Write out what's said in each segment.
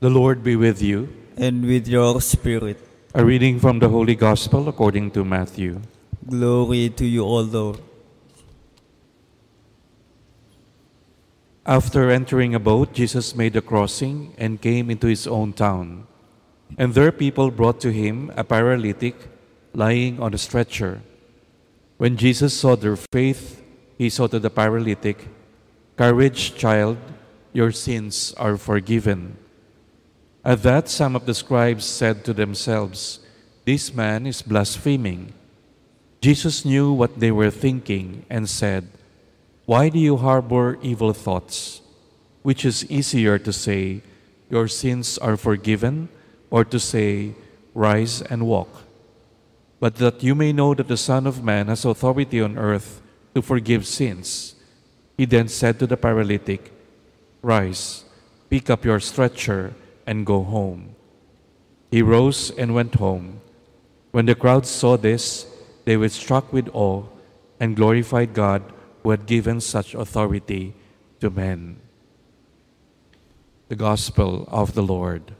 The Lord be with you. and with your spirit. A reading from the Holy Gospel according to Matthew. Glory to you, O Lord. After entering a boat, Jesus made a crossing and came into his own town. And there people brought to him a paralytic lying on a stretcher. When Jesus saw their faith, he said to the paralytic, Courage, child, your sins are forgiven. At that, some of the scribes said to themselves, This man is blaspheming. Jesus knew what they were thinking and said, Why do you harbor evil thoughts? Which is easier to say, Your sins are forgiven, or to say, Rise and walk? But that you may know that the Son of Man has authority on earth to forgive sins. He then said to the paralytic, Rise, pick up your stretcher, and go home. He rose and went home. When the crowd saw this, they were struck with awe and glorified God who had given such authority to men. The Gospel of the Lord.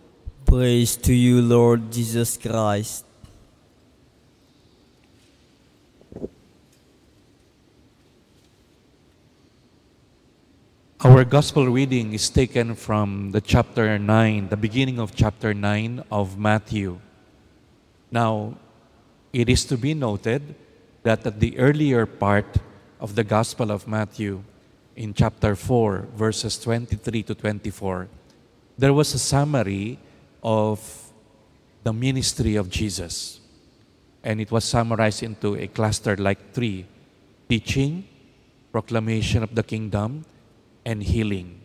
Praise to you, Lord Jesus Christ. Our Gospel reading is taken from the chapter 9, the beginning of chapter 9 of Matthew. Now, it is to be noted that at the earlier part of the Gospel of Matthew, in chapter 4, verses 23 to 24, there was a summary of the ministry of Jesus. And it was summarized into a cluster like three teaching, proclamation of the kingdom, and healing.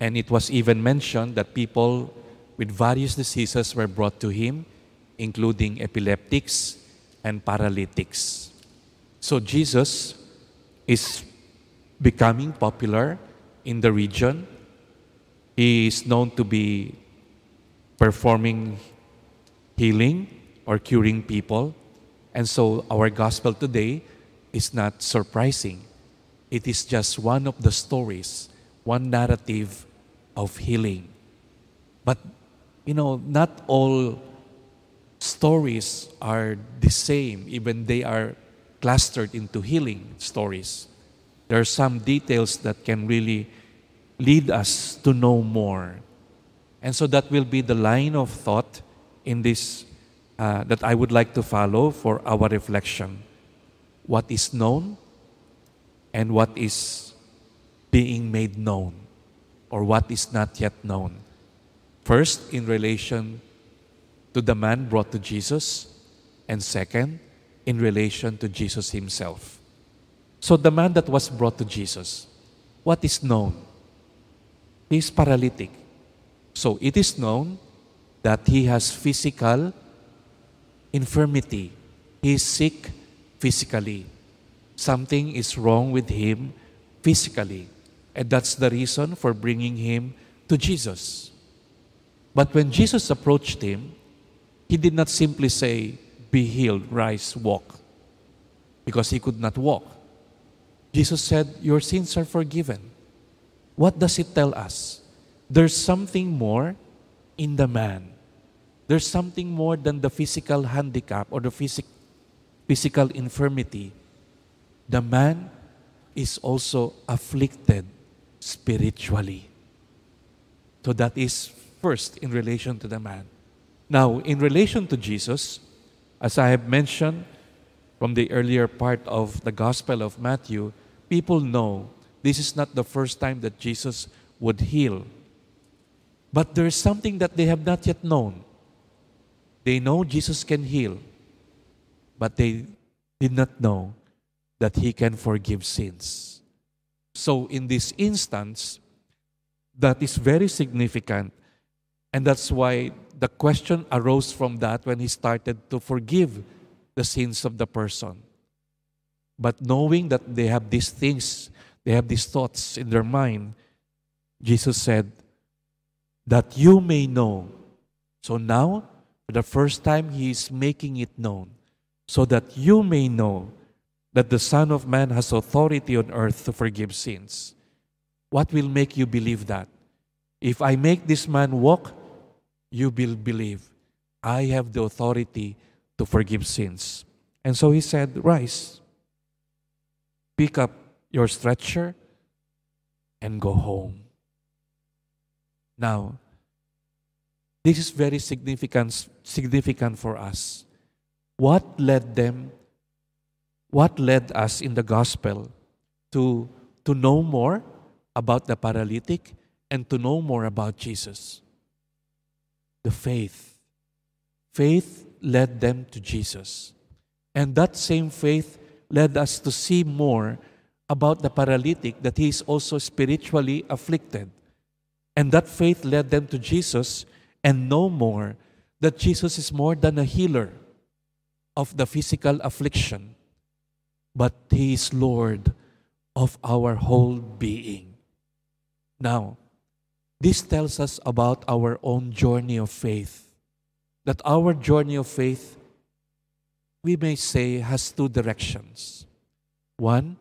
And it was even mentioned that people with various diseases were brought to him, including epileptics and paralytics. So Jesus is becoming popular in the region. He is known to be performing healing or curing people. And so our gospel today is not surprising. It is just one of the stories, one narrative of healing. But, you know, not all stories are the same, even they are clustered into healing stories. There are some details that can really lead us to know more. And so that will be the line of thought in this uh, that I would like to follow for our reflection. What is known and what is being made known or what is not yet known. First, in relation to the man brought to Jesus, and second, in relation to Jesus himself. So, the man that was brought to Jesus, what is known? He is paralytic. So, it is known that he has physical infirmity. He is sick physically. Something is wrong with him physically. And that's the reason for bringing him to Jesus. But when Jesus approached him, he did not simply say, Be healed, rise, walk, because he could not walk. Jesus said, Your sins are forgiven. What does it tell us? There's something more in the man. There's something more than the physical handicap or the physic, physical infirmity. The man is also afflicted spiritually. So that is first in relation to the man. Now, in relation to Jesus, as I have mentioned from the earlier part of the Gospel of Matthew, people know this is not the first time that Jesus would heal. But there is something that they have not yet known. They know Jesus can heal, but they did not know that he can forgive sins. So, in this instance, that is very significant. And that's why the question arose from that when he started to forgive the sins of the person. But knowing that they have these things, they have these thoughts in their mind, Jesus said, that you may know. So now, for the first time, he is making it known, so that you may know that the Son of Man has authority on earth to forgive sins. What will make you believe that? If I make this man walk, you will believe. I have the authority to forgive sins. And so he said, Rise, pick up your stretcher, and go home. Now, this is very significant, significant for us. What led them, what led us in the gospel to, to know more about the paralytic and to know more about Jesus? The faith. Faith led them to Jesus. And that same faith led us to see more about the paralytic that he is also spiritually afflicted. And that faith led them to Jesus and know more that Jesus is more than a healer of the physical affliction, but he is Lord of our whole being. Now, this tells us about our own journey of faith. That our journey of faith, we may say, has two directions. One,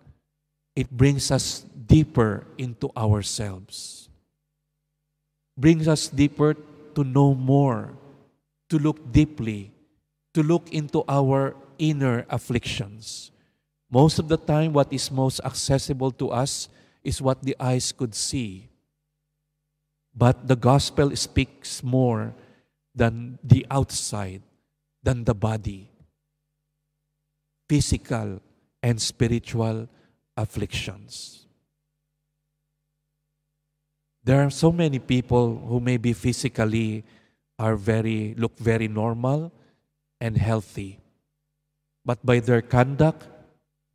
it brings us deeper into ourselves, brings us deeper to know more, to look deeply, to look into our inner afflictions. Most of the time, what is most accessible to us is what the eyes could see. But the gospel speaks more than the outside, than the body, physical and spiritual afflictions. There are so many people who maybe physically are very look very normal and healthy. But by their conduct,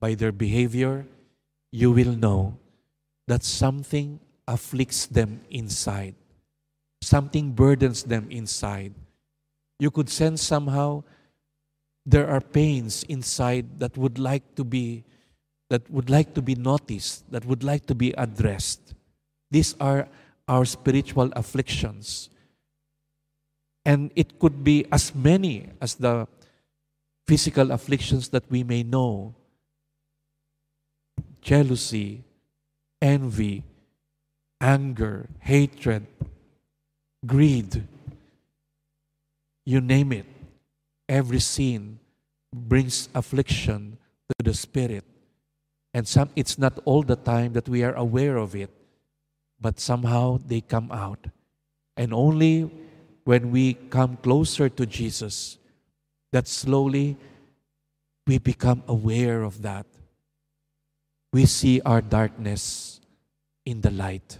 by their behavior, you will know that something afflicts them inside. Something burdens them inside. You could sense somehow there are pains inside that would like to be that would like to be noticed, that would like to be addressed. These are our spiritual afflictions. And it could be as many as the physical afflictions that we may know jealousy, envy, anger, hatred, greed. You name it. Every sin brings affliction to the spirit. And some, it's not all the time that we are aware of it, but somehow they come out. And only when we come closer to Jesus, that slowly we become aware of that. We see our darkness in the light.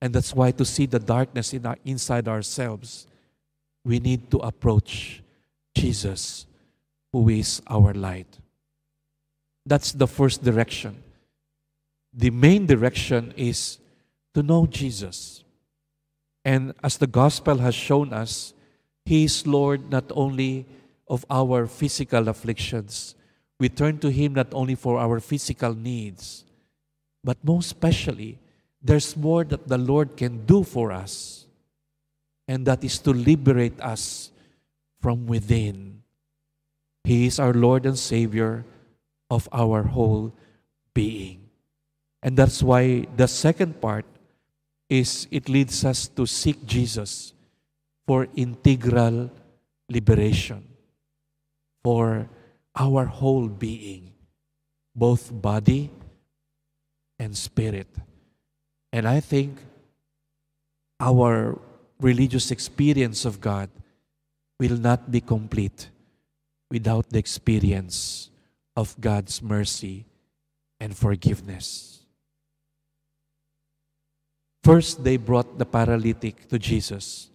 And that's why to see the darkness in our, inside ourselves, we need to approach Jesus, who is our light. That's the first direction. The main direction is to know Jesus. And as the gospel has shown us, He is Lord not only of our physical afflictions. We turn to Him not only for our physical needs, but most especially, there's more that the Lord can do for us, and that is to liberate us from within. He is our Lord and Savior of our whole being. And that's why the second part is it leads us to seek Jesus for integral liberation, for our whole being, both body and spirit. And I think our religious experience of God will not be complete without the experience of God's mercy and forgiveness. First, they brought the paralytic to Jesus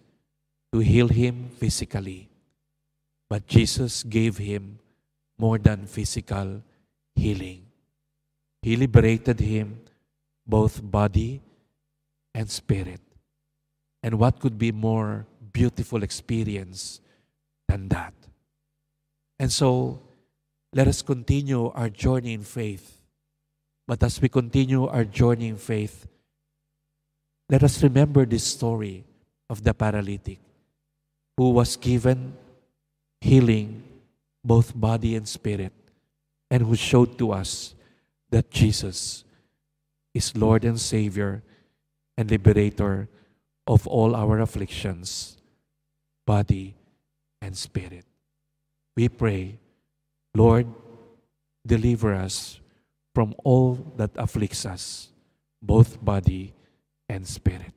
to heal him physically. But Jesus gave him more than physical healing. He liberated him both body and spirit. And what could be more beautiful experience than that? And so let us continue our journey in faith. But as we continue our journey in faith, let us remember this story of the paralytic who was given healing both body and spirit and who showed to us that Jesus is Lord and Savior and Liberator of all our afflictions, body and spirit. We pray, Lord, deliver us from all that afflicts us, both body and spirit.